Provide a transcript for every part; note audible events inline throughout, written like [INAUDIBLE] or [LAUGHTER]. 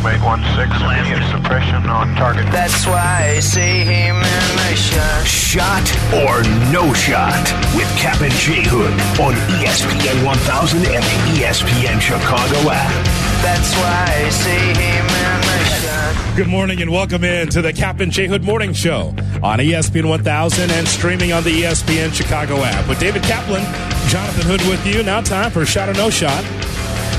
Estimate 1-6, immediate suppression on target. That's why I see him in the shot. Shot or no shot with Kap and J Hood on ESPN 1000 and the ESPN Chicago app. That's why I see him in the shot. Good morning and welcome in to the Kap and J Hood Morning Show on ESPN 1000 and streaming on the ESPN Chicago app. With David Kaplan, Jonathan Hood with you. Now time for Shot or No Shot.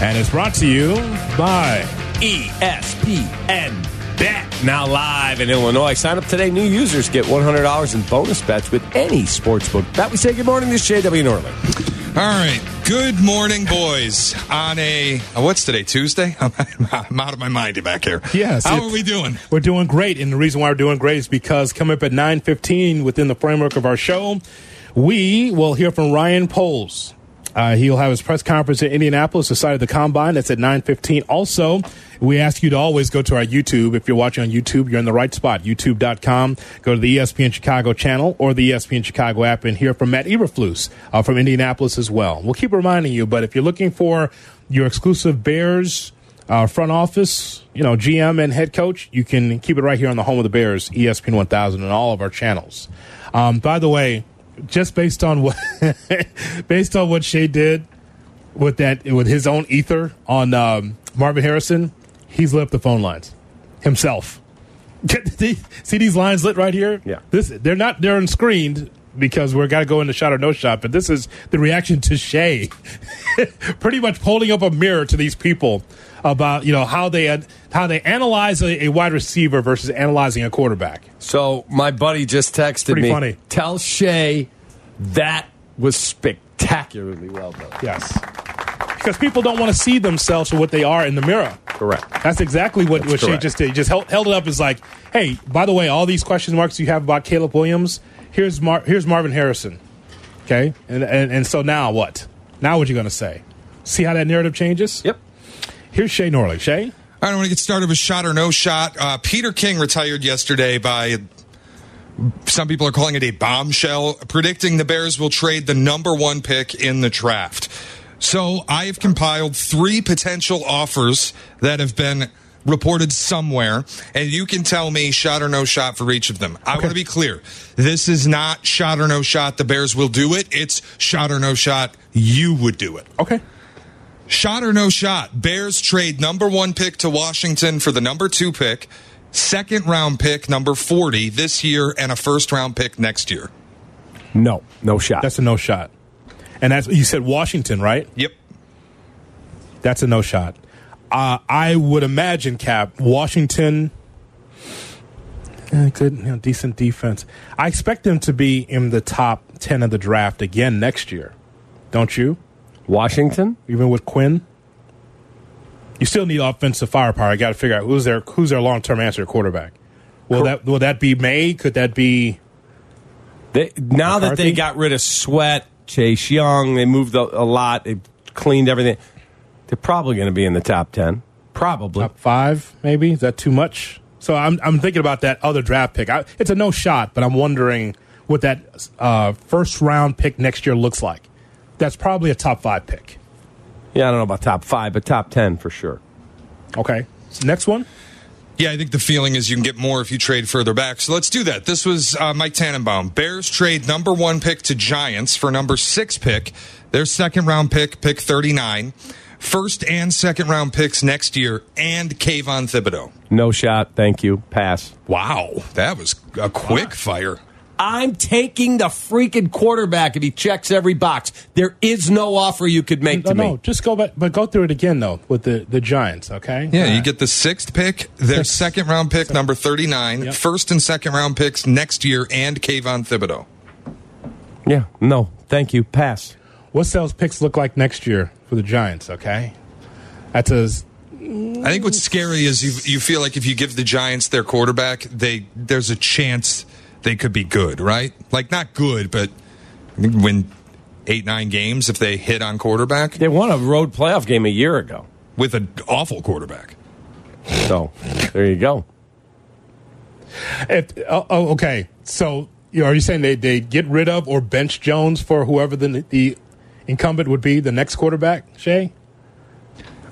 And it's brought to you by ESPN Bet. Now live in Illinois. Sign up today. New users get $100 in bonus bets with any sportsbook. That we say good morning. This is JW Norley. All right. Good morning, boys. On a uh, what's today? Tuesday. I'm, [LAUGHS] I'm out of my mind back here. Yes, How are we doing? We're doing great, and the reason why we're doing great is because coming up at nine fifteen within the framework of our show, we will hear from Ryan Poles. Uh, he'll have his press conference in Indianapolis, the site of the combine. That's at nine fifteen. Also, we ask you to always go to our YouTube. If you're watching on YouTube, you're in the right spot. YouTube.com. Go to the ESPN Chicago channel or the ESPN Chicago app and hear from Matt Eberflus uh, from Indianapolis as well. We'll keep reminding you, but if you're looking for your exclusive Bears uh, front office, you know, GM and head coach, you can keep it right here on the home of the Bears, ESPN 1000, and all of our channels. Um, by the way, just based on what [LAUGHS] based on what Shea did with that with his own ether on um, Marvin Harrison, he's lit up the phone lines himself. [LAUGHS] See these lines lit right here? Yeah. This they're not they're unscreened because we're got to go into shot or no shot, but this is the reaction to Shea, [LAUGHS] pretty much holding up a mirror to these people about you know how they how they analyze a, a wide receiver versus analyzing a quarterback. So my buddy just texted Pretty me. funny. Tell Shay that was spectacularly well done. Yes, because people don't want to see themselves for what they are in the mirror. Correct. That's exactly what, what Shea correct. just did. He just held, held it up as like, hey, by the way, all these question marks you have about Caleb Williams, here's Mar- here's Marvin Harrison. Okay? And, and and so now what? Now what you gonna say? See how that narrative changes? Yep. Here's Shay Norley. Shay? I don't want to get started with shot or no shot. Uh, Peter King retired yesterday by some people are calling it a bombshell, predicting the Bears will trade the number one pick in the draft. So I have compiled three potential offers that have been reported somewhere, and you can tell me shot or no shot for each of them. I want to be clear. This is not shot or no shot. The Bears will do it. It's shot or no shot. You would do it. Okay. Shot or no shot? Bears trade number one pick to Washington for the number two pick, second round pick number 40 this year, and a first round pick next year. No, no shot. That's a no shot. And that's you said Washington, right? Yep. That's a no shot. Uh, I would imagine, Kap, Washington, eh, good, you know, decent defense. I expect them to be in the top 10 of the draft again next year. Don't you? Washington? Even with Quinn? You still need offensive firepower. I got to figure out who's their who's their long term answer quarterback. Will that will that be Maye? Could that be They, now that they got rid of Sweat, Chase Young, they moved a, a lot, they cleaned everything. They're probably going to be in the top 10. Probably. top five? Maybe is that too much? So I'm I'm thinking about that other draft pick. I, it's a no shot, but I'm wondering what that uh, first round pick next year looks like. That's probably a top five pick. Yeah, I don't know about top five, but top 10 for sure. Okay. Next one. Yeah, I think the feeling is you can get more if you trade further back. So let's do that. This was uh, Mike Tannenbaum. Bears trade number one pick to Giants for number six pick, their second round pick, pick 39, first and second round picks next year, and Kayvon Thibodeaux. No shot. Thank you. Pass. Wow, that was a quick fire. I'm taking the freaking quarterback if he checks every box. There is no offer you could make No, to no, me. just go back, but go through it again though with the the Giants. Okay. Yeah, All you get the sixth pick, their Six. [LAUGHS] second round pick, number 39, Yep. first and second round picks next year, and Kayvon Thibodeaux. Yeah. No. Thank you. Pass. What's those picks look like next year for the Giants? Okay. That's a I think what's scary is you you feel like if you give the Giants their quarterback, they there's a chance they could be good, right? Like not good, but I win eight nine games if they hit on quarterback They won a road playoff game a year ago. with an awful quarterback. So there you go. If, oh, oh, okay. So, are you saying they they get rid of or bench Jones for whoever the the incumbent would be, the next quarterback, Shay?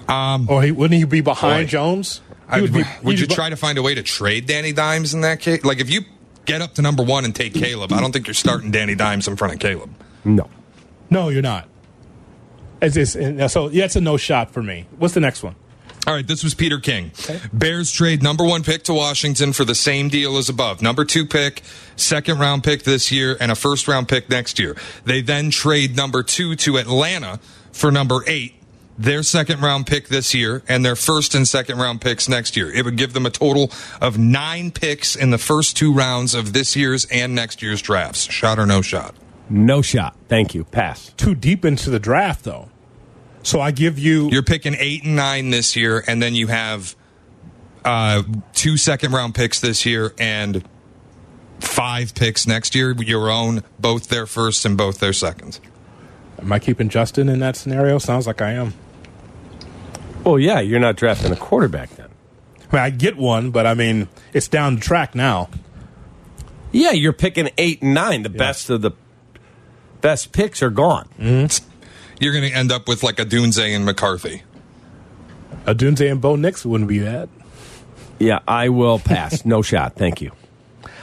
Um, Or he, wouldn't he be behind Boy. Jones? He I- would you be- try to find a way to trade Danny Dimes in that case? Like if you get up to number one and take Caleb, I don't think you're starting Danny Dimes in front of Caleb. No. No, you're not. It's, it's, and so yeah, it's a no shot for me. What's the next one? All right, this was Peter King. Bears trade number one pick to Washington for the same deal as above. Number two pick, second round pick this year, and a first round pick next year. They then trade number two to Atlanta for number eight, their second round pick this year, and their first and second round picks next year. It would give them a total of nine picks in the first two rounds of this year's and next year's drafts. Shot or no shot? No shot. Thank you. Pass. Too deep into the draft though. So I give you You're picking eight and nine this year, and then you have uh, two second round picks this year and five picks next year. Your own, both their firsts and both their seconds. Am I keeping Justin in that scenario? Sounds like I am. Well, yeah, you're not drafting a quarterback then. I, mean, I get one, but I mean, it's down the track now. Yeah, you're picking eight and nine. The best of the best picks are gone. You're going to end up with like a Dunze and McCarthy. Odunze and Bo Nix wouldn't be bad. Yeah, I will pass. no [LAUGHS] shot. Thank you.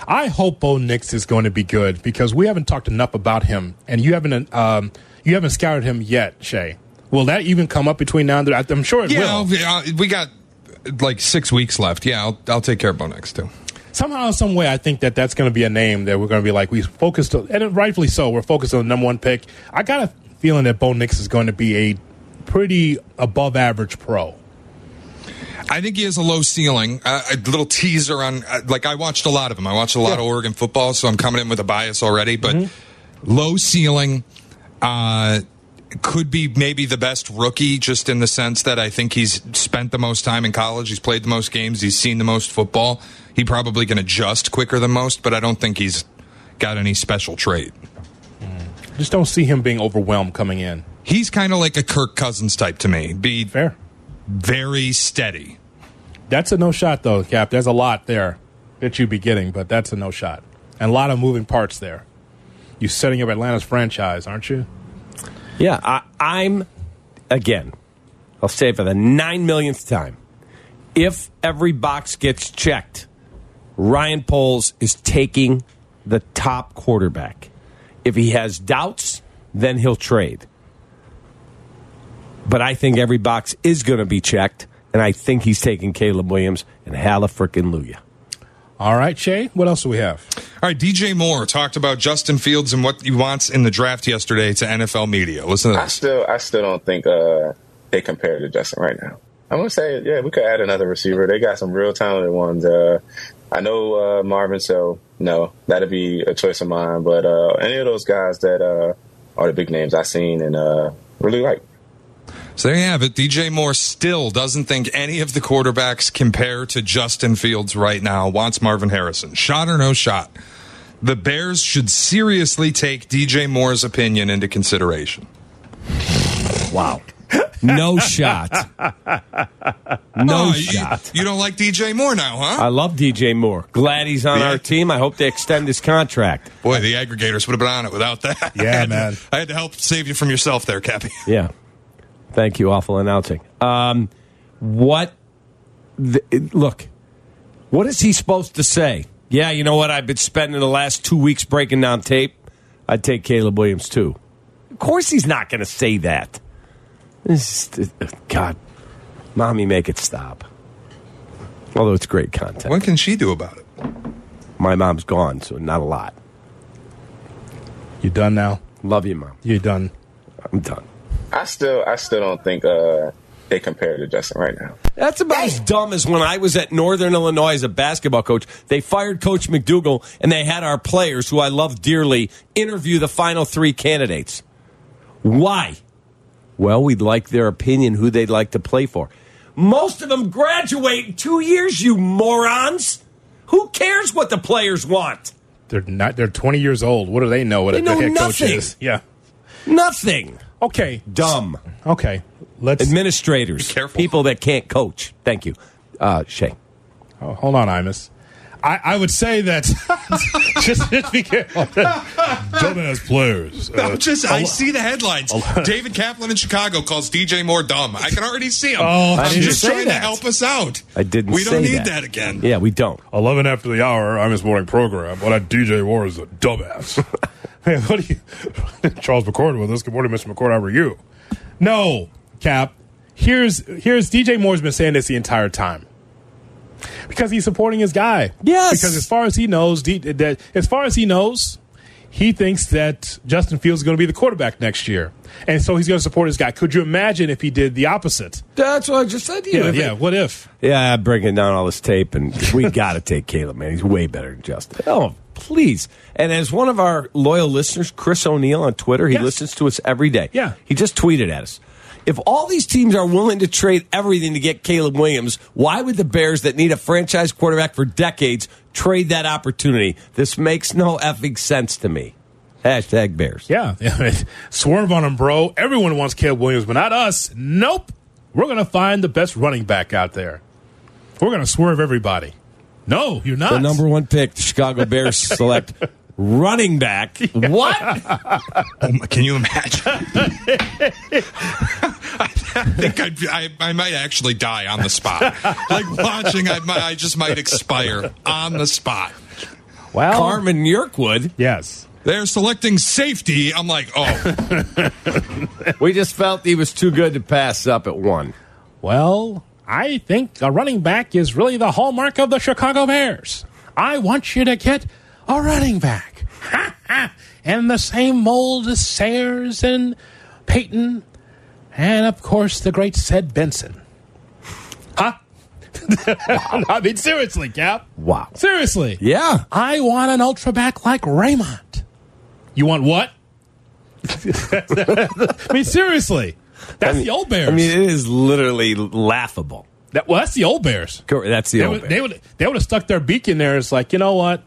I hope Bo Nix is going to be good because we haven't talked enough about him, and you haven't um, you haven't scouted him yet, Shay. Will that even come up between now and then? I'm sure it Yeah, will. uh, we got like six weeks left. Yeah, I'll, I'll take care of Bo Nix too. Somehow, some way, I think that that's going to be a name that we're going to be like we focused, on, and rightfully so. We're focused on the number one pick. I got a feeling that Bo Nix is going to be a pretty above average pro. I think he has a low ceiling. Uh, a little teaser on, uh, like, I watched a lot of him. I watched a lot of Oregon football, so I'm coming in with a bias already. But low ceiling, uh, could be maybe the best rookie, just in the sense that I think he's spent the most time in college. He's played the most games. He's seen the most football. He probably can adjust quicker than most, but I don't think he's got any special trait. Hmm. Just don't see him being overwhelmed coming in. He's kind of like a Kirk Cousins type to me. Be Fair. very steady. That's a no shot, though, Kap. There's a lot there that you'd be getting, but that's a no shot. And a lot of moving parts there. You're setting up Atlanta's franchise, aren't you? Yeah, I, I'm again. I'll say for the nine millionth time. If every box gets checked, Ryan Poles is taking the top quarterback. If he has doubts, then he'll trade. But I think every box is going to be checked, and I think he's taking Caleb Williams and Hallelujah. All right, Shay, what else do we have? All right, DJ Moore talked about Justin Fields and what he wants in the draft yesterday to NFL media. Listen to this. I still, I still don't think uh, they compare to Justin right now. I'm gonna say, yeah, we could add another receiver. They got some real talented ones. Uh, I know uh, Marvin, so no, that'd be a choice of mine. But uh, any of those guys that uh, are the big names I've seen and uh, really like. So there you have it. DJ Moore still doesn't think any of the quarterbacks compare to Justin Fields right now. Wants Marvin Harrison. Shot or no shot? The Bears should seriously take DJ Moore's opinion into consideration. Wow. [LAUGHS] No shot. No Oh, shot. You, don't like DJ Moore now, huh? I love DJ Moore. Glad he's on Yeah. our team. I hope they extend his contract. Boy, the aggregators would have been on it without that. Yeah, I had to- man. I had to help save you from yourself there, Cappy. Yeah. Thank you. Awful announcing. Um, what? The, look, what is he supposed to say? Yeah, you know what? I've been spending the last two weeks breaking down tape. I'd take Caleb Williams too. Of course, he's not going to say that. This is- God, mommy, make it stop. Although it's great content. What can she do about it? My mom's gone, so not a lot. You done now? Love you, mom. You done? I'm done. I still, I still don't think uh, they compare to Justin right now. That's about as dumb as when I was at Northern Illinois as a basketball coach. They fired Coach McDougal, and they had our players, who I love dearly, interview the final three candidates. Why? Well, we'd like their opinion who they'd like to play for. Most of them graduate in two years, you morons. Who cares what the players want? They're not. They're 20 years old. What do they know? What They a know head coach is? Yeah. Nothing. Okay. Dumb. Okay. Let's Administrators, Be careful. people that can't coach. Thank you, uh, Shay. oh, hold on, Imus. I, I would say that [LAUGHS] just, just be careful. Dumbass players. No, Uh, just a I lo- see the headlines. David Kaplan in Chicago calls DJ Moore dumb. I can already see him. Oh, I I'm just say trying to help us out. I didn't We don't say need that. that, again. Yeah, we don't. 11 after the hour, I'm his morning program. Well, that DJ Moore is a dumbass. [LAUGHS] hey, what do you. Charles McCord with us. Good morning, Mr. McCord. How are you? No, Kap. Here's, here's DJ Moore's been saying this the entire time. Because he's supporting his guy. Yes. Because as far as he knows, D, that, as far as he knows, he thinks that Justin Fields is going to be the quarterback next year. And so he's going to support his guy. Could you imagine if he did the opposite? That's what I just said to you. Yeah, If it- yeah. What if? Yeah, I'm breaking down all this tape, and we got to take Caleb, man. He's way better than Justin. Oh, please. And as one of our loyal listeners, Chris O'Neill on Twitter, he Yes. listens to us every day. Yeah. He just tweeted at us. If all these teams are willing to trade everything to get Caleb Williams, why would the Bears that need a franchise quarterback for decades trade that opportunity? This makes no effing sense to me. Hashtag Bears. Yeah. [LAUGHS] Swerve on him, bro. Everyone wants Caleb Williams, but not us. Nope. We're going to find the best running back out there. We're going to swerve everybody. No, you're not. The number one pick, the Chicago Bears [LAUGHS] select running back. What? Oh, my- can you imagine? [LAUGHS] I think I'd, I, I might actually die on the spot. Like watching, I, I just might expire on the spot. Well, Carmen Yerkwood. yes. They're selecting safety. I'm like, oh, [LAUGHS] We just felt he was too good to pass up at one. Well, I think a running back is really the hallmark of the Chicago Bears. I want you to get a running back. [LAUGHS] and the same mold as Sayers and Payton, and of course the great Ced Benson. [LAUGHS] Huh? [LAUGHS] I mean, seriously, Kap. Wow. Seriously. Yeah. I want an ultra back like Raymond. You want what? I mean, seriously. That's the old Bears. I mean, it is literally laughable. That, well, that's the old Bears. That's the They old would, they would they would have stuck their beak in there. It's like you know what,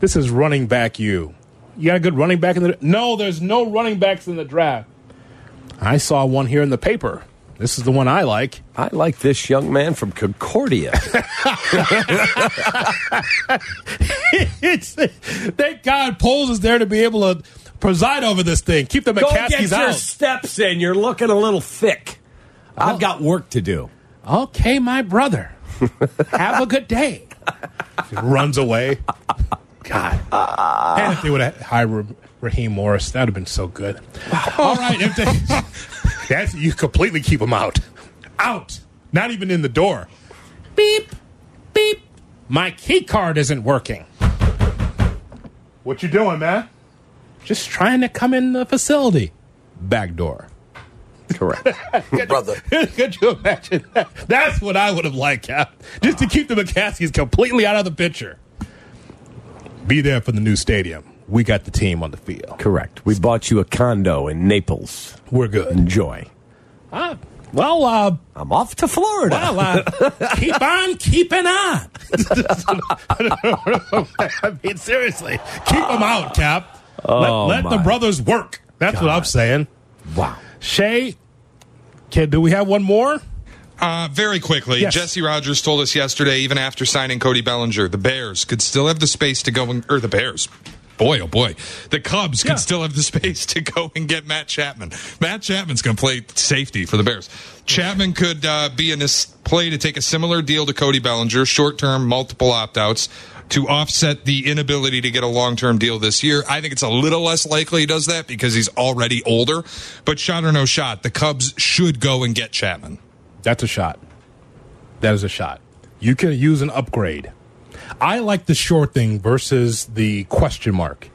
this is running back. You, you got a good running back in the. No, there's no running backs in the draft. I saw one here in the paper. This is the one I like. I like this young man from Concordia. [LAUGHS] [LAUGHS] it's, thank God Poles is there to be able to preside over this thing. Keep the Go get your out. steps in. You're looking a little thick. I've got work to do. Okay, my brother. [LAUGHS] Have a good day. Runs away. God. and if they would have hired Raheem Morris, that would have been so good. All right. If they, [LAUGHS] that's, you completely keep him out. Out. Not even in the door. Beep. Beep. My key card isn't working. What you doing, man? Just trying to come in the facility. Back door. Correct. [LAUGHS] Brother. [LAUGHS] Could you imagine that? That's what I would have liked, Kap. Just to keep the McCaskeys completely out of the picture. Be there for the new stadium. We got the team on the field. Correct. We bought you a condo in Naples. We're good. Enjoy. Ah, well, uh, I'm off to Florida. well, uh, keep on keeping on. [LAUGHS] I mean, seriously, keep them out, Kap. Oh, let let the brothers work. That's what I'm saying. wow. Shay, can, do we have one more? Uh, very quickly, Yes. Jesse Rogers told us yesterday, even after signing Cody Bellinger, the Bears could still have the space to go and, or the Bears. Boy, oh boy. The Cubs Yeah. could still have the space to go and get Matt Chapman. Matt Chapman's going to play safety for the Bears. Chapman could uh, be in this play to take a similar deal to Cody Bellinger, short term, multiple opt outs to offset the inability to get a long term deal this year. I think it's a little less likely he does that because he's already older. But shot or no shot, the Cubs should go and get Chapman. That's a shot. That is a shot. You can use an upgrade. I like the short thing versus the question mark.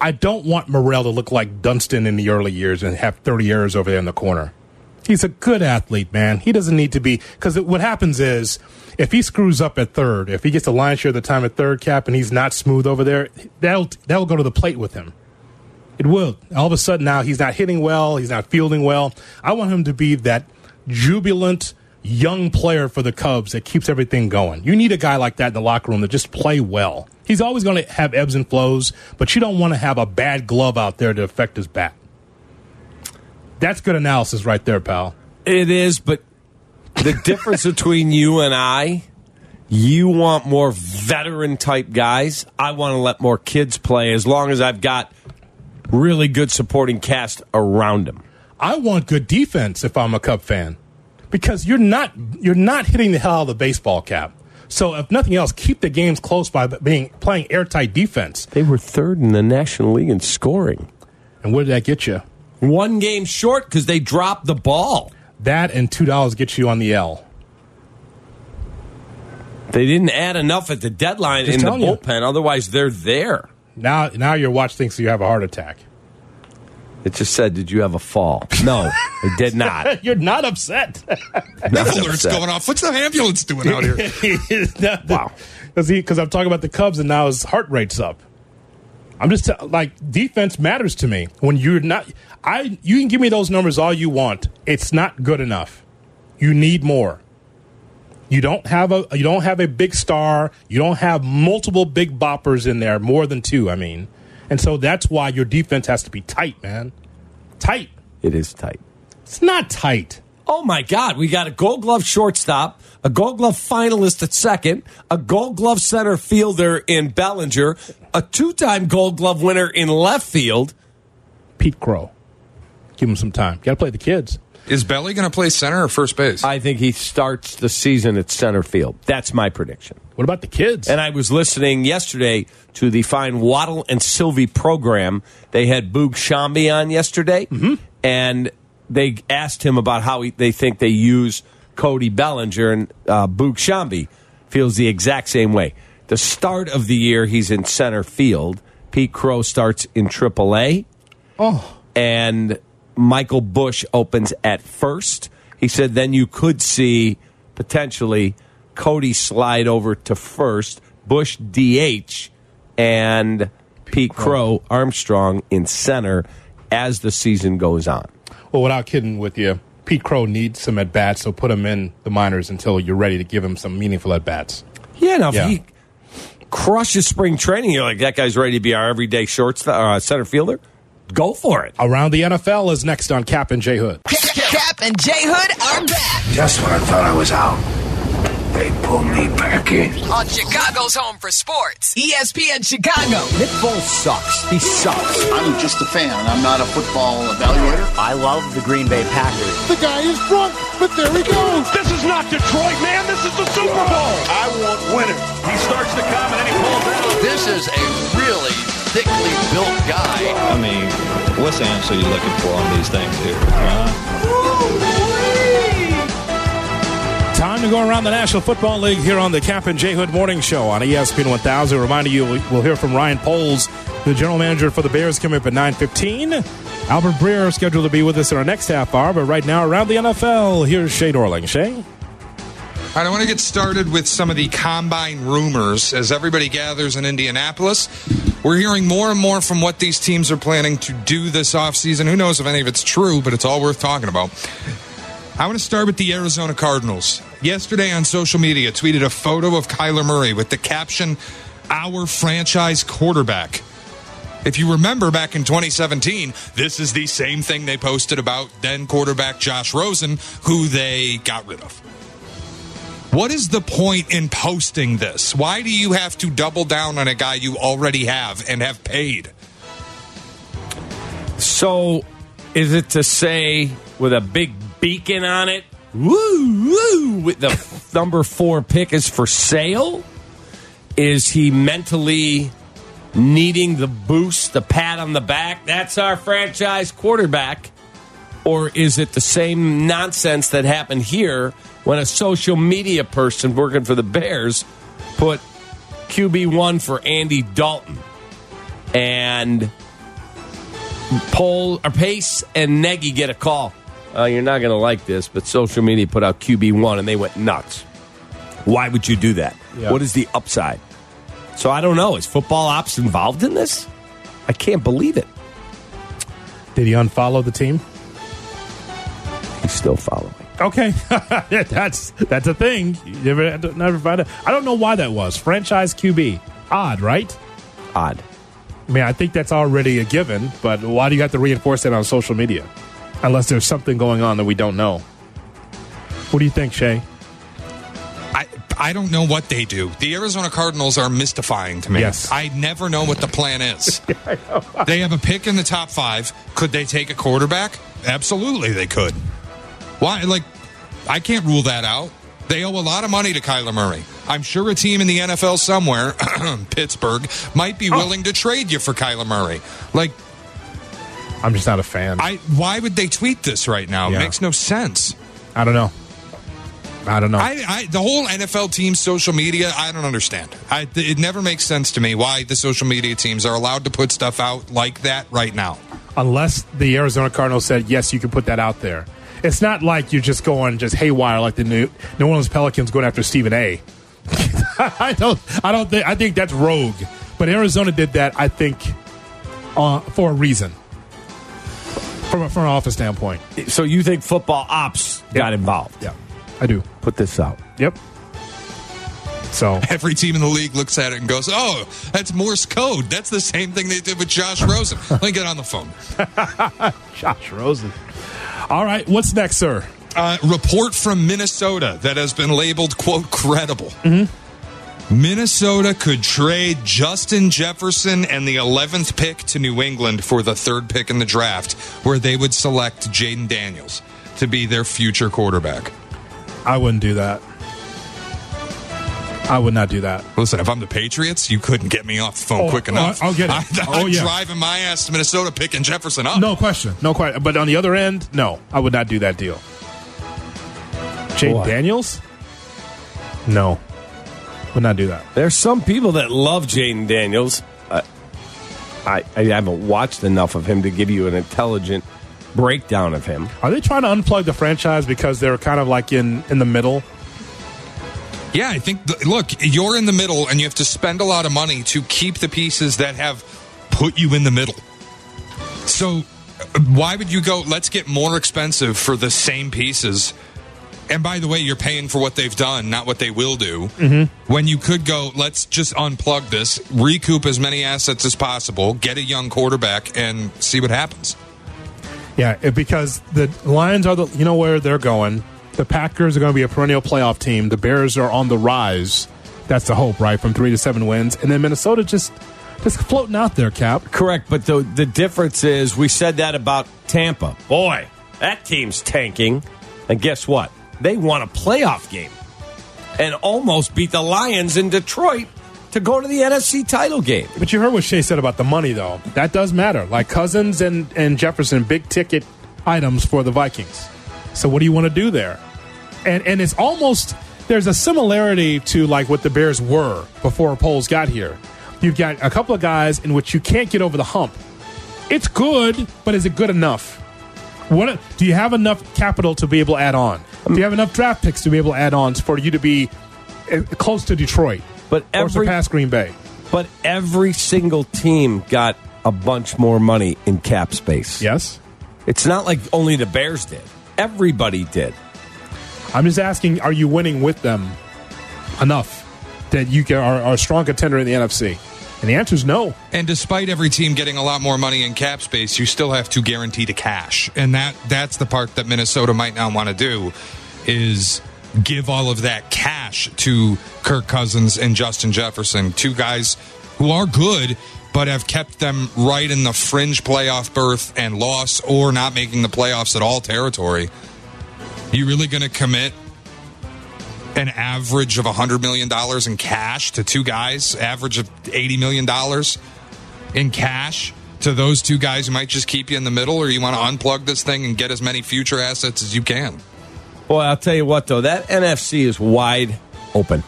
I don't want Morel to look like Dunston in the early years and have 30 errors over there in the corner. He's a good athlete, man. He doesn't need to be because what happens is if he screws up at third, if he gets the line share of the time at third cap and he's not smooth over there, that'll that'll go to the plate with him. It will. All of a sudden now he's not hitting well, he's not fielding well. I want him to be that jubilant young player for the Cubs that keeps everything going. You need a guy like that in the locker room to just play well. He's always going to have ebbs and flows, but you don't want to have a bad glove out there to affect his bat. That's good analysis right there, pal. It is, but the difference between you and I You want more veteran type guys. I want to let more kids play as long as I've got really good supporting cast around them. I want good defense if I'm a Cub fan, because you're not you're not hitting the hell out of the baseball cap. So if nothing else, keep the games close by being playing airtight defense. They were third in the National League in scoring. And where did that get you? One game short because they dropped the ball. That and two dollars gets you on the L. They didn't add enough at the deadline Just in the telling you. bullpen. Otherwise, they're there. Now now your watch thinks you have a heart attack. It just said, "Did you have a fall?" No, it did [LAUGHS] not. You're not upset. [LAUGHS] Not Alert's upset. going off. What's the ambulance doing out here? [LAUGHS] wow. Because I'm talking about the Cubs and now his heart rate's up. I'm just tell- like defense matters to me. When you're not, I you can give me those numbers all you want. It's not good enough. You need more. You don't have a you don't have a big star. You don't have multiple big boppers in there, more than two. I mean, and so that's why your defense has to be tight, man. Tight. It is tight. It's not tight. Oh my God, we got a Gold Glove shortstop, a Gold Glove finalist at second, a Gold Glove center fielder in Bellinger, a two-time Gold Glove winner in left field. Pete Crow. Give him some time. Got to play the kids. Is Belly going to play center or first base? I think he starts the season at center field. That's my prediction. What about the kids? And I was listening yesterday to the fine Waddle and Silvy program. They had Boog Sciambi on yesterday, mm-hmm. and they asked him about how he, they think they use Cody Bellinger, and uh, Boog Sciambi feels the exact same way. The start of the year, he's in center field. Pete Crow starts in AAA oh, and Michael Busch opens at first. He said then you could see potentially Cody slide over to first, Busch DH, and Pete Crow Armstrong in center as the season goes on. well, without kidding with you, Pete Crow needs some at bats, so put him in the minors until you're ready to give him some meaningful at bats. Yeah, now if Yeah. he crushes spring training, you're like that guy's ready to be our everyday shortstop, uh, center fielder. Go for it. Around the NFL is next on Kap and J Hood. Kap and J Hood are back Just when I thought I was out, they pulled me back in. on Chicago's Home for Sports, ESPN Chicago. Nick Foles sucks. He sucks. I'm just a fan. I'm not a football evaluator. I love the Green Bay Packers. The guy is drunk, but there he goes. This is not Detroit, man. This is the Super Bowl. I want winners. He starts to come and then he pulls out. This is a really thickly built guy. I mean, what's the answer you're looking for on these things here? Huh? Time to go around the National Football League here on the Kap and J Hood Morning Show on ESPN 1000. Reminding you, we'll hear from Ryan Poles, the general manager for the Bears, coming up at 9.15. Albert Breer scheduled to be with us in our next half hour, but right now around the NFL, here's Shay Dorling. Shay? I want to get started with some of the combine rumors as everybody gathers in Indianapolis. We're hearing more and more from what these teams are planning to do this offseason. Who knows if any of it's true, but it's all worth talking about. I want to start with the Arizona Cardinals. Yesterday on social media, tweeted a photo of Kyler Murray with the caption, Our franchise quarterback. If you remember back in 2017, this is the same thing they posted about then quarterback Josh Rosen, who they got rid of. What is the point in posting this? Why do you have to double down on a guy you already have and have paid? So, is it to say with a big beacon on it, woo, woo, with the [LAUGHS] number four pick is for sale? Is he mentally needing the boost, the pat on the back? That's our franchise quarterback. Or is it the same nonsense that happened here when a social media person working for the Bears put QB1 for Andy Dalton? And Paul or Pace and Nagy get a call. Uh, you're not going to like this, but social media put out QB one and they went nuts. Why would you do that? Yeah. What is the upside? So I don't know. Is football ops involved in this? I can't believe it. Did he unfollow the team? He's still following. Okay, [LAUGHS] that's that's a thing. You never never find it. I don't know why that was franchise QB. Odd, right? Odd. I mean, I think that's already a given, but why do you have to reinforce that on social media? Unless there's something going on that we don't know. What do you think, Shay? I, I don't know what they do. The Arizona Cardinals are mystifying to me. Yes. I never know what the plan is. [LAUGHS] they have a pick in the top five. Could they take a quarterback? Absolutely, they could. Why? Like, I can't rule that out. They owe a lot of money to Kyler Murray. I'm sure a team in the NFL somewhere, [CLEARS THROAT] Pittsburgh, might be oh. willing to trade you for Kyler Murray. Like, I'm just not a fan. I why would they tweet this right now? Yeah. It makes no sense. I don't know. I don't know. I, I the whole NFL team's social media, I don't understand. I, it never makes sense to me why the social media teams are allowed to put stuff out like that right now. Unless the Arizona Cardinals said yes, you can put that out there. It's not like you're just going just haywire like the New New Orleans Pelicans going after Stephen A. [LAUGHS] I don't. I don't think. I think that's rogue. But Arizona did that. I think uh, for a reason. From a, from an office standpoint. So you think football ops got involved? Yeah, I do. Put this out. Yep. So [LAUGHS] Every team in the league looks at it and goes, "Oh, that's Morse code. That's the same thing they did with Josh Rosen." [LAUGHS] Let me get on the phone. [LAUGHS] Josh Rosen. All right, what's next, sir? Uh, report from Minnesota that has been labeled "quote credible." Mm-hmm. Minnesota could trade Justin Jefferson and the 11th pick to New England for the third pick in the draft, where they would select Jayden Daniels to be their future quarterback. I wouldn't do that. I would not do that. Listen, if I'm the Patriots, you couldn't get me off the phone Oh, quick oh, enough. I'll get it. [LAUGHS] I, Oh, am yeah. driving my ass to Minnesota picking Jefferson up. No question. No question. But on the other end, no, I would not do that deal. Jade Daniels? No. Would not do that. There's some people that love Jayden Daniels. Uh, I, I haven't watched enough of him to give you an intelligent breakdown of him. Are they trying to unplug the franchise because they're kind of like in, in the middle? Yeah, I think, th- look, you're in the middle and you have to spend a lot of money to keep the pieces that have put you in the middle. So, uh, why would you go, let's get more expensive for the same pieces? And by the way, you're paying for what they've done, not what they will do. Mm-hmm. When you could go, let's just unplug this, recoup as many assets as possible, get a young quarterback, and see what happens. Yeah, it, because the Lions are the, you know where they're going. The Packers are going to be a perennial playoff team. The Bears are on the rise. That's the hope, right? From three to seven wins. And then Minnesota just, just floating out there, Kap. Correct, but the the difference is we said that about Tampa. Boy, that team's tanking, and guess what? They won a playoff game and almost beat the Lions in Detroit to go to the NFC title game. But you heard what Shea said about the money, though. That does matter. Like Cousins and, and Jefferson, big ticket items for the Vikings. So what do you want to do there? And and it's almost there's a similarity to like what the Bears were before Poles got here. You've got a couple of guys in which you can't get over the hump. It's good, but is it good enough? What do you have enough capital to be able to add on? Do you have enough draft picks to be able to add on for you to be uh, close to Detroit But or every surpass Green Bay? but every single team got a bunch more money in cap space. Yes. It's not like only the Bears did. Everybody did. I'm just asking, are you winning with them enough that you are, are a strong contender in the NFC? And the answer is no. And despite every team getting a lot more money in cap space, you still have to guarantee the cash. And that that's the part that Minnesota might not want to do is give all of that cash to Kirk Cousins and Justin Jefferson, two guys who are good but have kept them right in the fringe playoff berth and loss or not making the playoffs at all territory. You really going to commit an average of $100 million in cash to two guys, average of $80 million in cash to those two guys who might just keep you in the middle, or you want to unplug this thing and get as many future assets as you can? Boy, I'll tell you what though, that NFC is wide open.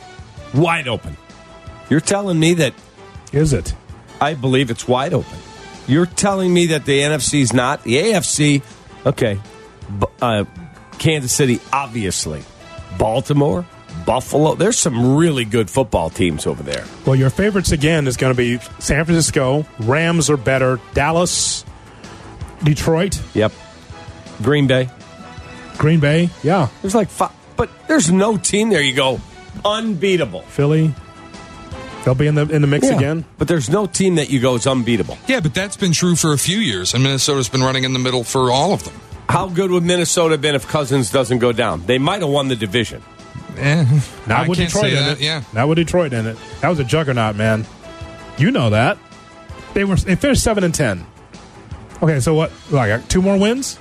Wide open. You're telling me that Is it? I believe it's wide open. You're telling me that the NFC is not the AFC. Okay, uh, Kansas City, obviously, Baltimore, Buffalo. There's some really good football teams over there. Well, your favorites again is going to be San Francisco. Rams are better. Dallas, Detroit, Yep. Green Bay. Green Bay. Yeah. There's like five, but there's no team there. You go unbeatable. Philly. They'll be in the in the mix Yeah. again. But there's no team that you go is unbeatable. Yeah, but that's been true for a few years, and Minnesota's been running in the middle for all of them. How good would Minnesota have been if Cousins doesn't go down? They might have won the division. Eh, Not I with Detroit in that. it. Yeah. Not with Detroit in it. That was a juggernaut, man. You know that. They were they finished seven and ten. Okay, so what? Like two more wins?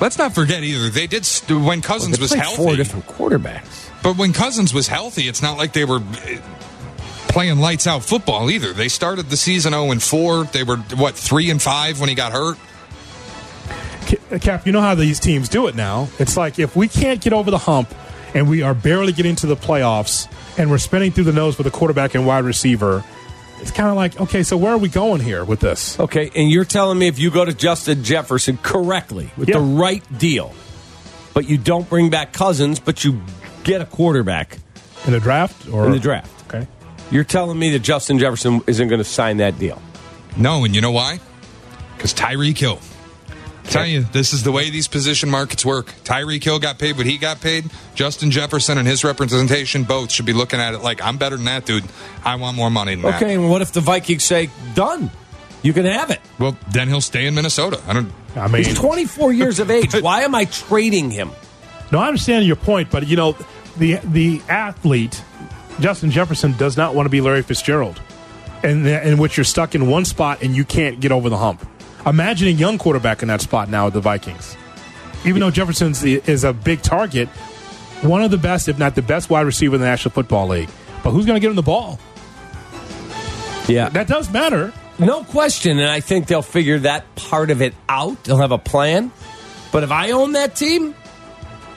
Let's not forget either. They did st- when Cousins They was healthy. four different quarterbacks. But when Cousins was healthy, it's not like they were eh, playing lights out football either. They started the season 0 and 4. They were what 3 and 5 when he got hurt. Kap, you know how these teams do it now. It's like if we can't get over the hump and we are barely getting to the playoffs and we're spinning through the nose with a quarterback and wide receiver, it's kind of like, okay, so where are we going here with this? Okay, and you're telling me if you go to Justin Jefferson correctly with Yeah. the right deal, but you don't bring back Cousins, but you get a quarterback In the draft or in the draft, Okay. you're telling me that Justin Jefferson isn't going to sign that deal? No, and you know why? Because Tyreek Hill. Tell you, this is the way these position markets work. Tyreek Hill got paid what he got paid. Justin Jefferson and his representation both should be looking at it like, I'm better than that dude. I want more money than that. Okay, and what if the Vikings say, done? You can have it. Well, then he'll stay in Minnesota. I don't. I mean, He's 24 years of age. [LAUGHS] Why am I trading him? No, I understand your point, but you know, the the athlete Justin Jefferson does not want to be Larry Fitzgerald, and in which you're stuck in one spot and you can't get over the hump. Imagine a young quarterback in that spot now with the Vikings. Even though Jefferson is a big target, one of the best, if not the best, wide receiver in the National Football League. But who's going to get him the ball? Yeah. That does matter. No question, and I think they'll figure that part of it out. They'll have a plan. But if I own that team,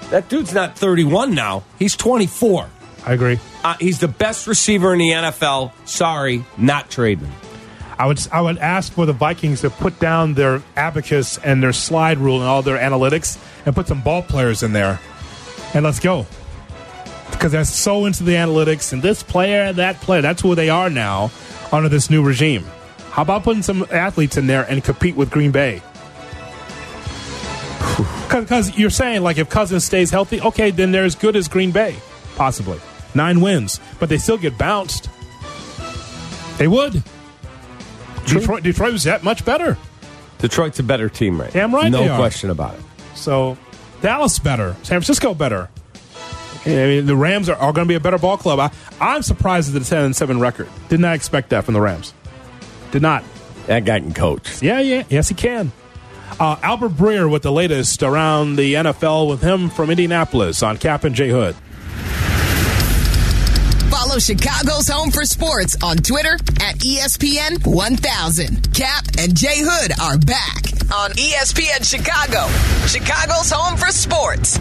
that dude's not 31 now. He's 24. I agree. Uh, he's the best receiver in the NFL. Sorry, not trading. I would I would ask for the Vikings to put down their abacus and their slide rule and all their analytics and put some ball players in there, and let's go. Because they're so into the analytics and this player, that player. That's who they are now under this new regime. How about putting some athletes in there and compete with Green Bay? Because you're saying like if Cousins stays healthy, okay, then they're as good as Green Bay, possibly nine wins, but they still get bounced. They would. Detroit, Detroit was that much better. Detroit's a better team, right? Damn right No question about it. So Dallas better, San Francisco better. I mean, the Rams are, are going to be a better ball club. I, I'm surprised at the 10 and 7 record. Did not expect that from the Rams. Did not. That guy can coach. Yeah, yeah, yes, he can. Uh, Albert Breer with the latest around the NFL with him from Indianapolis on Kap and J Hood. Follow Chicago's Home for Sports on Twitter at ESPN 1000. Kap and Jay Hood are back on ESPN Chicago, Chicago's Home for Sports.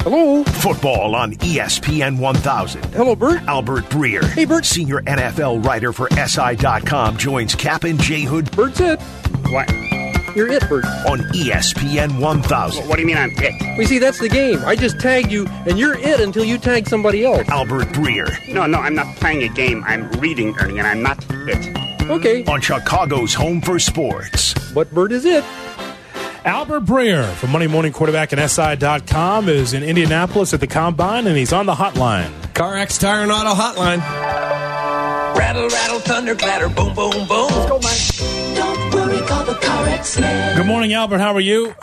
Hello. Football on ESPN 1000. Hello, Bert. Albert Breer. Hey, Bert. Senior NFL writer for SI.com joins Kap and Jay Hood. Bert's it. What? You're it, Bert. On ESPN 1000. What do you mean I'm it? We see, that's the game. I just tagged you, and you're it until you tag somebody else. Albert Breer. No, no, I'm not playing a game. I'm reading, Ernie, and I'm not it. Okay. On Chicago's Home for Sports. What bird is it? Albert Breer from Monday Morning Quarterback and SI.com is in Indianapolis at the Combine, and he's on the hotline. CarX Tire and Auto Hotline. Rattle, rattle, thunder, clatter, boom, boom, boom. Let's go, man. Don't worry, call the CarX man. Good morning, Albert. How are you?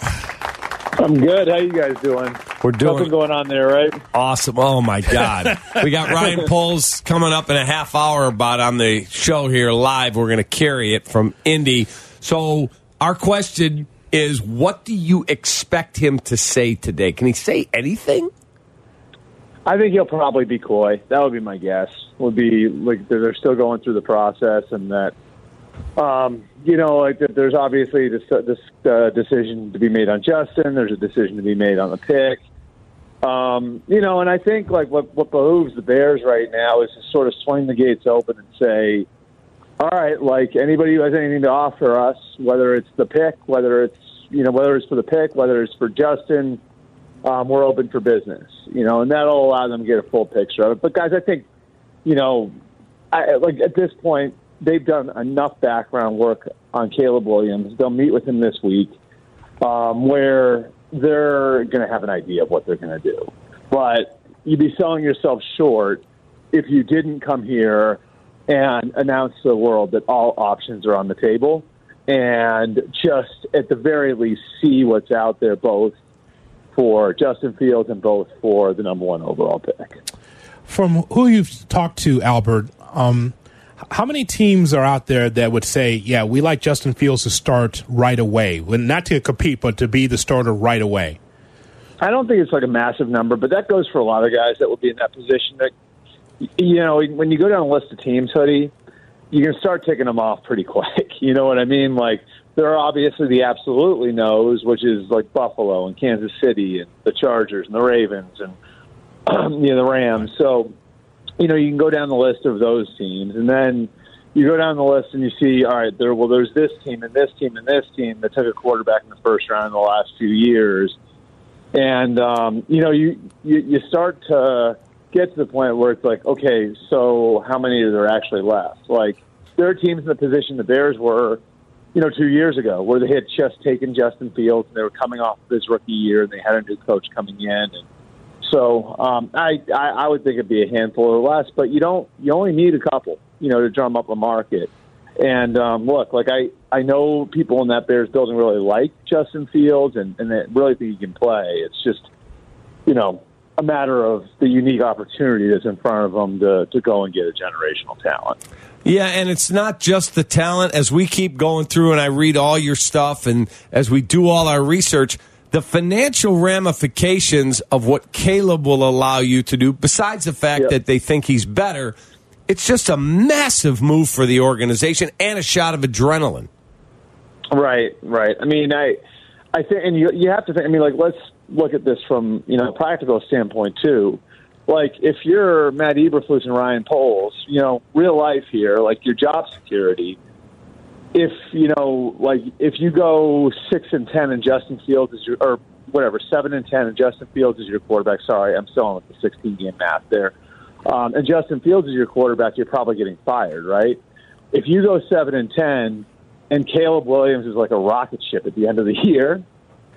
I'm good. How you guys doing? We're doing Nothing going on there, right? Awesome. Oh, my God. [LAUGHS] we got Ryan Poles coming up in a half hour about on the show here live. We're going to carry it from Indy. So, our question is what do you expect him to say today? Can he say anything? I think he'll probably be coy. That would be my guess. Would be like they're they're still going through the process, and that um, you know, like there's obviously this this uh, decision to be made on Justin. There's a decision to be made on the pick. Um, you know, and I think like what what behooves the Bears right now is to sort of swing the gates open and say, all right, like anybody who has anything to offer us, whether it's the pick, whether it's you know whether it's for the pick, whether it's for Justin, um, we're open for business. You know, and that'll allow them to get a full picture of it. But guys, I think you know, I, like at this point, they've done enough background work on Caleb Williams. They'll meet with him this week, um, where they're going to have an idea of what they're going to do. But you'd be selling yourself short if you didn't come here and announce to the world that all options are on the table and just at the very least see what's out there both for Justin Fields and both for the number one overall pick. From who you've talked to, Albert, um, how many teams are out there that would say, "Yeah, we like Justin Fields to start right away, well, not to compete, but to be the starter right away"? I don't think it's like a massive number, but that goes for a lot of guys that would be in that position. That you know, when you go down a list of teams, hoodie, you can start ticking them off pretty [LAUGHS] quick. You know what I mean? Like there are obviously the absolutely knows, which is like Buffalo and Kansas City and the Chargers and the Ravens and [CLEARS THROAT] you know the Rams. So you know you can go down the list of those teams, and then you go down the list and you see, all right, there well, there's this team and this team and this team that took a quarterback in the first round in the last few years, and um, you know you, you you start to get to the point where it's like, okay, so how many are there actually left? Like there are teams in the position the Bears were you know, two years ago, where they had just taken Justin Fields and they were coming off of his rookie year and they had a new coach coming in. And so um, I, I, I would think it'd be a handful or less, but you don't, you only need a couple, you know, to drum up a market. And um, look, like I, I know people in that Bears building really like Justin Fields and, and they really think he can play. It's just, you know, a matter of the unique opportunity that's in front of them to, to go and get a generational talent. Yeah, and it's not just the talent. As we keep going through and I read all your stuff and as we do all our research, the financial ramifications of what Caleb will allow you to do, besides the fact yep. that they think he's better, it's just a massive move for the organization and a shot of adrenaline. Right, right. I mean, I, I think, and you, you have to think. I mean, like, let's look at this from you know a practical standpoint too like if you're Matt Eberflus and Ryan Poles, you know, real life here, like your job security. If you know, like if you go six and ten and Justin Fields is your, or whatever, seven and ten and Justin Fields is your quarterback. Sorry, I'm still on with the 16 game math there. Um, and Justin Fields is your quarterback. You're probably getting fired, right? If you go seven and ten, and Caleb Williams is like a rocket ship at the end of the [LAUGHS] year,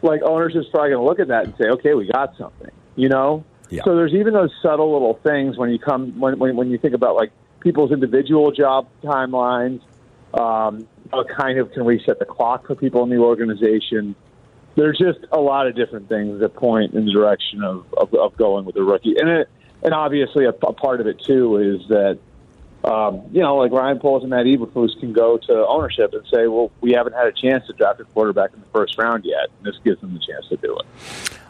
like ownership's probably going to look at that and say, okay, we got something, you know. Yeah. So there's even those subtle little things when you come when when, when you think about like people's individual job timelines. Um, kind of can reset the clock for people in the organization. There's just a lot of different things that point in the direction of, of, of going with a rookie, and it, and obviously a, a part of it too is that um, you know, like Ryan Poles and Matt Eberflus can go to ownership and say, well, we haven't had a chance to draft a quarterback in the first round yet, and this gives them the chance to do it.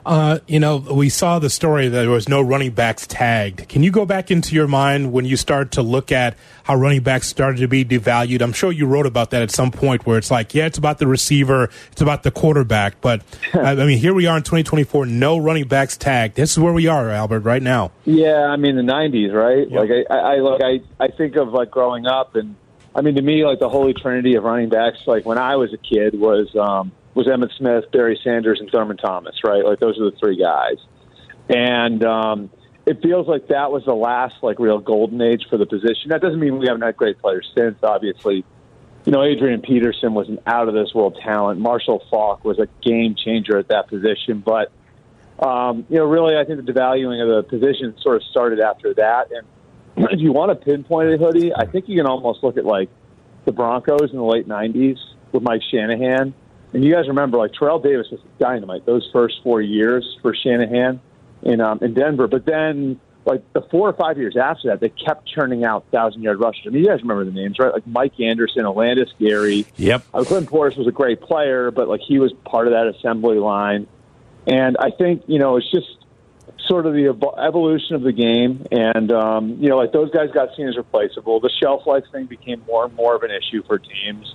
Uh, you know, we saw the story that there was no running backs tagged. Can you go back into your mind when you start to look at how running backs started to be devalued? I'm sure you wrote about that at some point where it's like, yeah, it's about the receiver, it's about the quarterback. But, [LAUGHS] I mean, here we are in 2024, no running backs tagged. This is where we are, Albert, right now. Yeah, I mean, the 90s, right? Like, I, I, I, I, I think of like growing up and, I mean, to me, like the holy trinity of running backs, like when I was a kid, was um, was Emmitt Smith, Barry Sanders, and Thurman Thomas, right? Like those are the three guys. And um, it feels like that was the last like real golden age for the position. That doesn't mean we haven't had great players since. Obviously, you know Adrian Peterson was an out of this world talent. Marshall Faulk was a game changer at that position. But um, you know, really, I think the devaluing of the position sort of started after that. And [CLEARS THROAT] if you want to pinpoint a hoodie, I think you can almost look at like the Broncos in the late '90s with Mike Shanahan and you guys remember, like Terrell Davis was dynamite those first four years for Shanahan in um, in Denver. But then, like the four or five years after that, they kept churning out thousand yard rushers. I mean, you guys remember the names, right? Like Mike Anderson, Olandis Gary. Yep. Uh, Clinton Portis was a great player, but like he was part of that assembly line. And I think you know it's just sort of the evolution of the game, and um, you know, like those guys got seen as replaceable. The shelf life thing became more and more of an issue for teams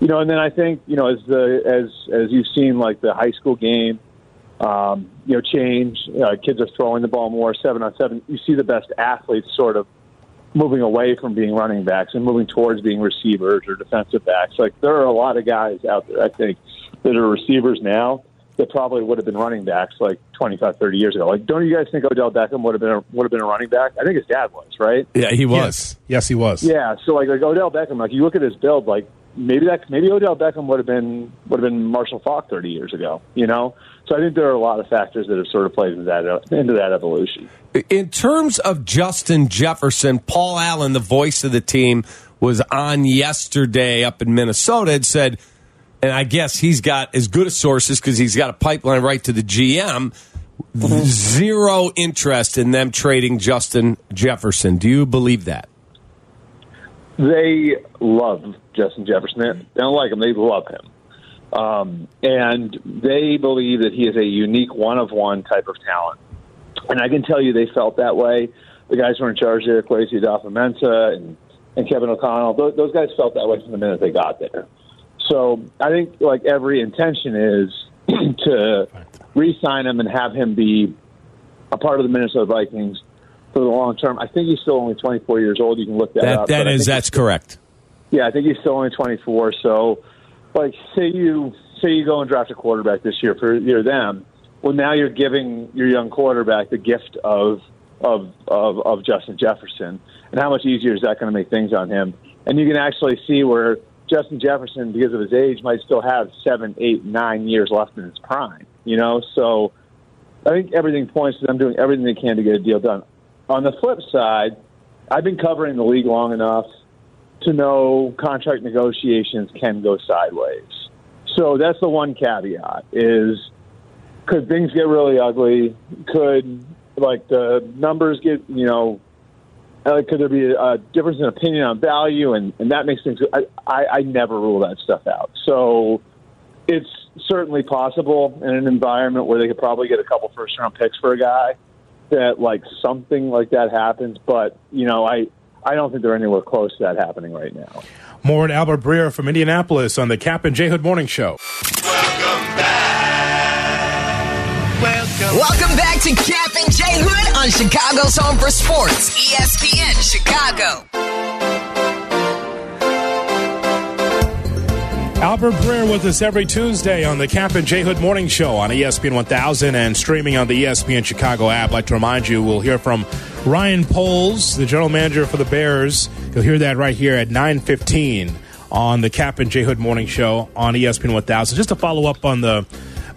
you know, and then I think you know as the as as you've seen like the high school game, um, you know, change. Uh, kids are throwing the ball more seven on seven. You see the best athletes sort of moving away from being running backs and moving towards being receivers or defensive backs. Like there are a lot of guys out there, I think, that are receivers now that probably would have been running backs like 25, 30 years ago. Like, don't you guys think Odell Beckham would have been a, would have been a running back? I think his dad was, right? Yeah, he was. Yes, yes he was. Yeah, so like like Odell Beckham, like you look at his build, like maybe that maybe Odell Beckham would have been would have been Marshall Faulk 30 years ago. You know, so I think there are a lot of factors that have sort of played into that into that evolution. In terms of Justin Jefferson, Paul Allen, the voice of the team, was on yesterday up in Minnesota and said and I guess he's got as good a sources because he's got a pipeline right to the GM. Mm-hmm. Zero interest in them trading Justin Jefferson. Do you believe that? They love Justin Jefferson. They don't like him. They love him. Um, and they believe that he is a unique one of one type of talent. And I can tell you they felt that way. The guys who were in charge there, Kwesi Adofo-Mensah and, and Kevin O'Connell, those, those guys felt that way from the minute they got there. So I think like every intention is [CLEARS THROAT] to re-sign him and have him be a part of the Minnesota Vikings for the long term. I think he's still only 24 years old. You can look that, That up. That is that's correct. yeah, I think he's still only 24. So, like, say you say you go and draft a quarterback this year for you're them. Well, now you're giving your young quarterback the gift of of of, of Justin Jefferson, and how much easier is that going to make things on him? And you can actually see where Justin Jefferson, because of his age, might still have seven, eight, nine years left in his prime. You know, so I think everything points to them doing everything they can to get a deal done. On the flip side, I've been covering the league long enough to know contract negotiations can go sideways. So that's the one caveat is could things get really ugly? Could like the numbers get, you know, could there be a difference in opinion on value and, and that makes things I, I, I never rule that stuff out. So it's certainly possible in an environment where they could probably get a couple first round picks for a guy that like something like that happens, but you know, I I don't think they're anywhere close to that happening right now. More at Albert Breer from Indianapolis on the Kap and J Hood Morning Show. Welcome back Welcome. Welcome back to Kap and J Hood on Chicago's Home for Sports, ESPN Chicago. Albert Breer with us every Tuesday on the Kap and J Hood Morning Show on ESPN 1000 and streaming on the ESPN Chicago app. I'd like to remind you, we'll hear from Ryan Poles, the general manager for the Bears. You'll hear that right here at 9:15 on the Kap and J Hood Morning Show on ESPN 1000. Just to follow up on the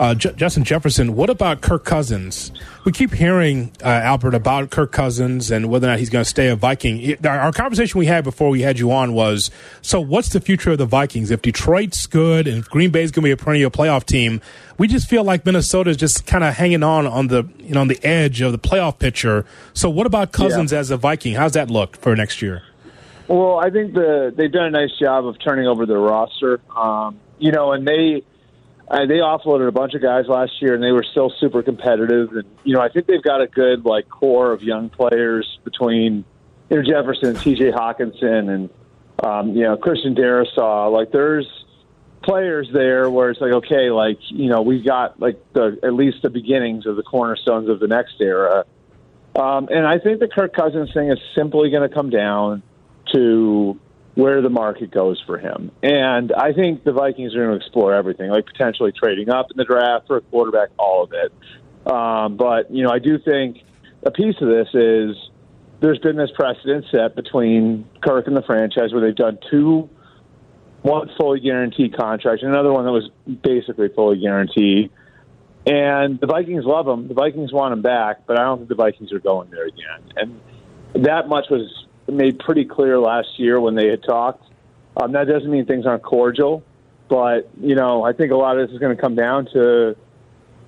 uh, J- Justin Jefferson, what about Kirk Cousins? We keep hearing uh, Albert about Kirk Cousins and whether or not he's going to stay a Viking. It- our, our conversation we had before we had you on was, so what's the future of the Vikings? If Detroit's good and if Green Bay's going to be a perennial playoff team, we just feel like Minnesota is just kind of hanging on on the you know on the edge of the playoff picture. So what about Cousins as a Viking? How's that look for next year? Well, I think the they've done a nice job of turning over their roster. Um, you know, and they uh, they offloaded a bunch of guys last year, and they were still super competitive. And you know, I think they've got a good like core of young players between you know Jefferson, T.J. Hockenson, and um, you know Christian Darrisaw. Like, there's players there where it's like, okay, like you know, we've got like the at least the beginnings of the cornerstones of the next era. Um, and I think the Kirk Cousins thing is simply going to come down to where the market goes for him. And I think the Vikings are going to explore everything, like potentially trading up in the draft for a quarterback, all of it. Um, but, you know, I do think a piece of this is there's been this precedent set between Kirk and the franchise where they've done two, one fully guaranteed contract, and another one that was basically fully guaranteed. And the Vikings love him. The Vikings want him back, but I don't think the Vikings are going there again. And that much was made pretty clear last year when they had talked. Um, that doesn't mean things aren't cordial, but you know, I think a lot of this is going to come down to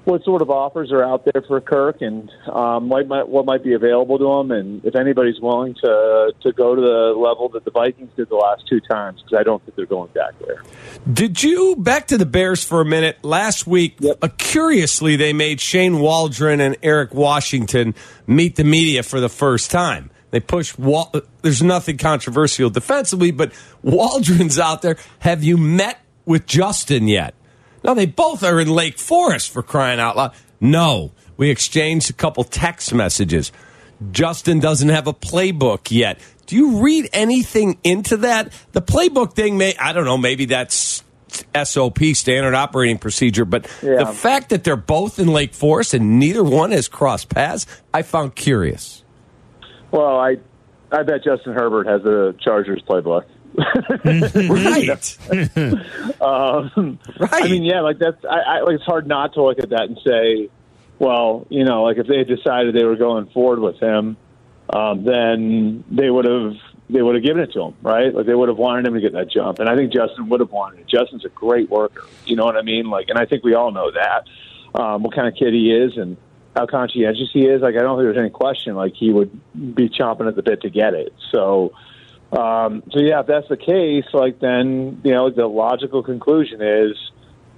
what sort of offers are out there for Kirk and um, what might what might be available to him, and if anybody's willing to to go to the level that the Vikings did the last two times, because I don't think they're going back there. Did you back to the Bears for a minute? Last week, uh, curiously, they made Shane Waldron and Eric Washington meet the media for the first time. They push Wal- There's nothing controversial defensively, but Waldron's out there. Have you met with Justin yet? No, they both are in Lake Forest for crying out loud. No, we exchanged a couple text messages. Justin doesn't have a playbook yet. Do you read anything into that? The playbook thing may I don't know, maybe that's SOP standard operating procedure, but the fact that they're both in Lake Forest and neither one has crossed paths, I found curious. Well, I I bet Justin Herbert has a Chargers playbook. right. [LAUGHS] um, right. I mean, yeah, like that's. I, I like it's hard not to look at that and say, well, you know, like if they had decided they were going forward with him, um, then they would have they would have given it to him, right? Like they would have wanted him to get that jump, and I think Justin would have wanted it. Justin's a great worker, you know what I mean? Like, and I think we all know that um, what kind of kid he is and how conscientious he is. Like, I don't think there's any question like he would be chomping at the bit to get it. So, um, so yeah, if that's the case, like then you know the logical conclusion is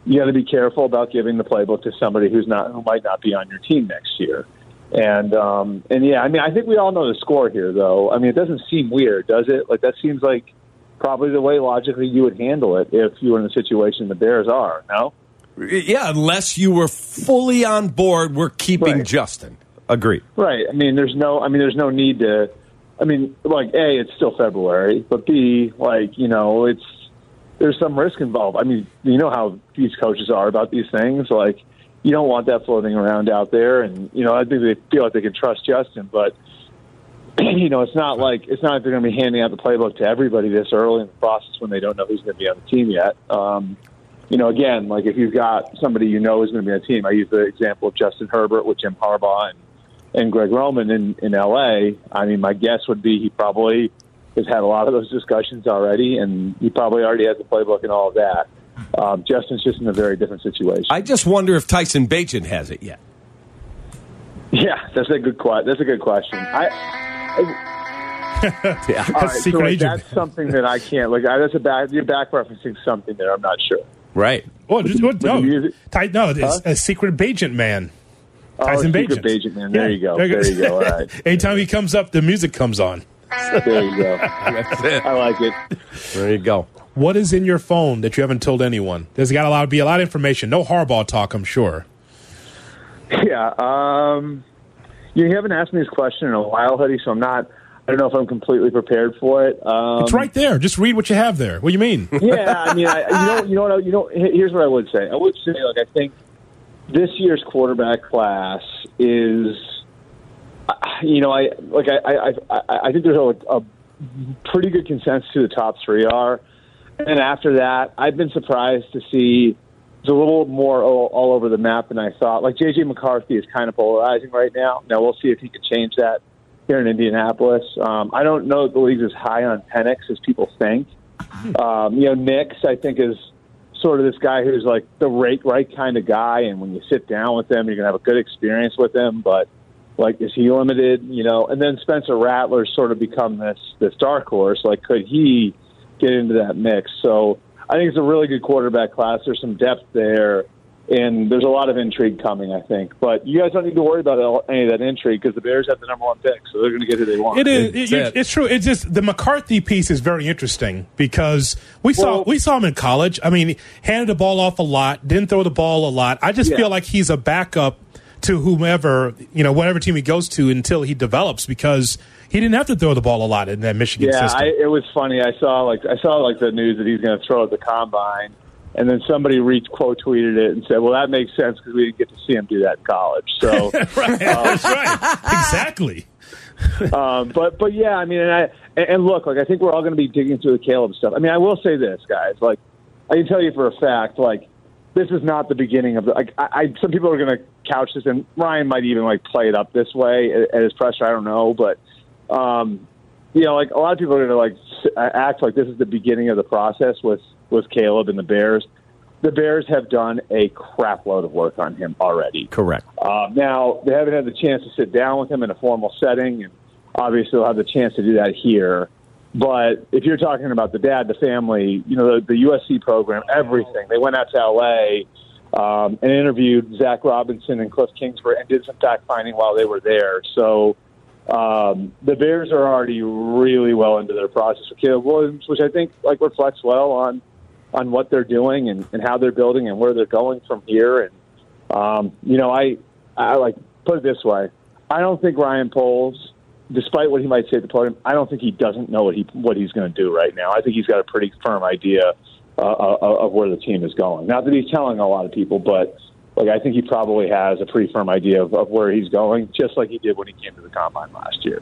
you got to be careful about giving the playbook to somebody who's not who might not be on your team next year. And um, and yeah, I mean, I think we all know the score here, though. I mean, it doesn't seem weird, does it? Like that seems like probably the way logically you would handle it if you were in the situation the Bears are. No. Yeah, unless you were fully on board, we're keeping Right. Justin. Agree. Right. I mean, there's no. I mean, there's no need to. I mean, like a, it's still February, but b, like you know, it's there's some risk involved. I mean, you know how these coaches are about these things. Like, you don't want that floating around out there, and you know, I think they feel like they can trust Justin, but [CLEARS THROAT] you know, it's not like it's not like they're going to be handing out the playbook to everybody this early in the process when they don't know who's going to be on the team yet. Um, you know, again, like if you've got somebody you know is going to be on the team, I use the example of Justin Herbert with Jim Harbaugh and, and Greg Roman in, in LA. I mean, my guess would be he probably has had a lot of those discussions already, and he probably already has the playbook and all of that. Um, Justin's just in a very different situation. I just wonder if Tyson Bagent has it yet. Yeah, that's a good que- That's a good question. I, I [LAUGHS] Yeah. all right, so secret like, agent. that's something that I can't. Like, I, that's a back. You're back referencing something there. I'm not sure. Right. Well, just, what, no, you Ty, no, it's Huh? a secret agent man. Oh, Tyson secret Bagent. Bagent, man. There you go. There you go. All [LAUGHS] right. Anytime he comes up, the music comes on. There you go. I like it. There you go. What is in your phone that you haven't told anyone? There's got a lot be a lot of information. No Harbaugh talk, I'm sure. Yeah. Um, you haven't asked me this question in a while, Hoodie, so I'm not. I don't know if I'm completely prepared for it. Um, it's right there. Just read what you have there. What do you mean? [LAUGHS] yeah, I mean, I, you know, you know what? I- You know, he- here's what I would say. I would say, like, I think this year's quarterback class is, you know, I like, I, I, I, I think there's a, a pretty good consensus who the top three are, and after that, I've been surprised to see it's a little more all, all over the map than I thought. Like JJ McCarthy is kind of polarizing right now. Now we'll see if he can change that here in Indianapolis. Um, I don't know that the league's as high on Penix as people think. Um, you know, Nix, I think, is sort of this guy who's like the right, right kind of guy, and when you sit down with him, you're gonna have a good experience with him. But like, is he limited? You know, and then Spencer Rattler's sort of become this this dark horse. Like, could he get into that mix? So I think it's a really good quarterback class. There's some depth there. And there's a lot of intrigue coming, I think. But you guys don't need to worry about any of that intrigue because the Bears have the number one pick, so they're going to get who they want. It is. It, it- it's true. It's just the McCarthy piece is very interesting because we saw Well- we saw him in college. I mean, handed the ball off a lot, didn't throw the ball a lot. I just Yeah. feel like he's a backup to whomever you know, whatever team he goes to until he develops because he didn't have to throw the ball a lot in that Michigan yeah, system. I, it was funny. I saw like I saw like the news that he's going to throw at the combine, and then somebody re quote tweeted it and said, "Well, that makes sense because we didn't get to see him do that in college." So, [LAUGHS] right. That's right. Exactly. [LAUGHS] um, but but yeah, I mean, and I and, look, like I think we're all going to be digging through the Caleb stuff. I mean, I will say this, guys. Like, I can tell you for a fact, like this is not the beginning of the. Like, I, I some people are going to couch this, and Ryan might even like play it up this way at, at his presser. I don't know, but um, you know, like a lot of people are going to like act like this is the beginning of the process with with Caleb and the Bears. The Bears have done a crap load of work on him already. Correct. Um, now they haven't had the chance to sit down with him in a formal setting, and obviously they'll have the chance to do that here. But if you're talking about the dad, the family, you know, the, the USC program, everything, they went out to LA um, and interviewed Zac Robinson and Kliff Kingsbury and did some fact finding while they were there. So um, the Bears are already really well into their process with Caleb Williams, which I think like reflects well on on what they're doing and, and how they're building and where they're going from here. And um, you know, I I like put it this way: I don't think Ryan Poles, despite what he might say at the podium, I don't think he doesn't know what he what he's going to do right now. I think he's got a pretty firm idea uh, of, of where the team is going. Not that he's telling a lot of people, but like I think he probably has a pretty firm idea of, of where he's going, just like he did when he came to the combine last year.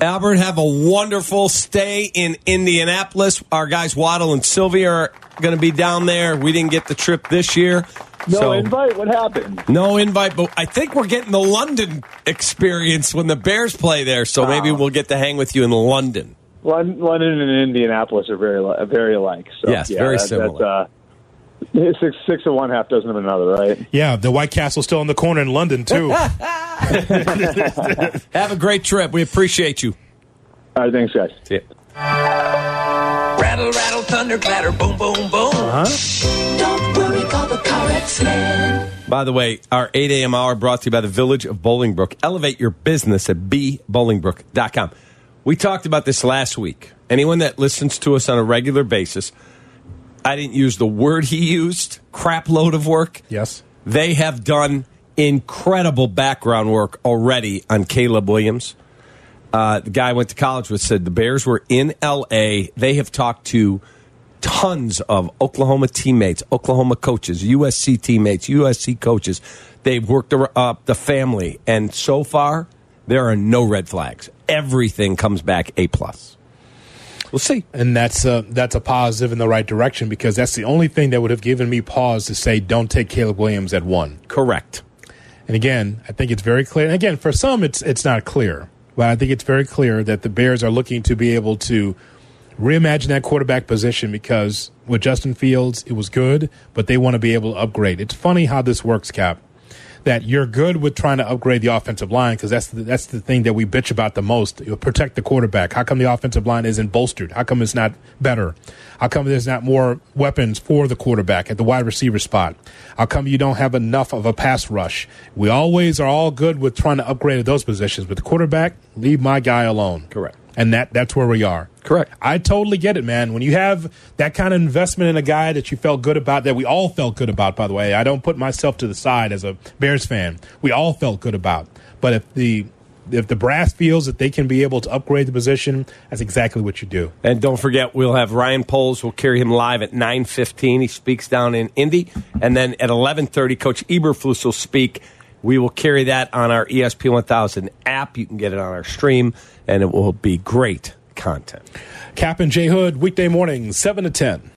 Albert, have a wonderful stay in Indianapolis. Our guys Waddle and Silvy are going to be down there. We didn't get the trip this year. No so- invite. What happened? No invite, but I think we're getting the London experience when the Bears play there. So maybe we'll get to hang with you in London. London, and Indianapolis are very very alike. So, Yes, yeah, very that- similar. That's, uh, six six of one, half dozen of another, right? Yeah, the White Castle's still in the corner in London too. [LAUGHS] Have a great trip. We appreciate you. All right, thanks, guys. See ya. Rattle, rattle, thunder, clatter, boom, boom, boom. Uh-huh. Don't worry, call the car explain. By the way, our 8 a.m. hour brought to you by the Village of Bolingbrook. Elevate your business at bbolingbrook.com. We talked about this last week. Anyone that listens to us on a regular basis, I didn't use the word he used, crap load of work. Yes. They have done incredible background work already on Caleb Williams. Uh, the guy I went to college with said the Bears were in L.A. They have talked to tons of Oklahoma teammates, Oklahoma coaches, USC teammates, USC coaches. They've worked up the family, and so far there are no red flags. Everything comes back A plus. We'll see. and that's a, that's a positive in the right direction because that's the only thing that would have given me pause to say don't take Caleb Williams at one. Correct. And again, I think it's very clear. And again, for some, it's it's not clear, but I think it's very clear that the Bears are looking to be able to reimagine that quarterback position because with Justin Fields, it was good, but they want to be able to upgrade. It's funny how this works, Kap. That you're good with trying to upgrade the offensive line because that's the, that's the thing that we bitch about the most. You protect the quarterback. How come the offensive line isn't bolstered? How come it's not better? How come there's not more weapons for the quarterback at the wide receiver spot? How come you don't have enough of a pass rush? We always are all good with trying to upgrade those positions, but the quarterback, leave my guy alone. Correct. And that that's where we are. Correct. I totally get it, man. When you have that kind of investment in a guy that you felt good about, that we all felt good about, by the way, I don't put myself to the side as a Bears fan. We all felt good about. But if the if the brass feels that they can be able to upgrade the position, that's exactly what you do. And don't forget, we'll have Ryan Poles. We'll carry him live at nine fifteen. He speaks down in Indy, and then at eleven thirty, Coach Eberflus will speak. We will carry that on our ESP one thousand app. You can get it on our stream, and it will be great content. Kap and J Hood, weekday mornings, 7 to 10.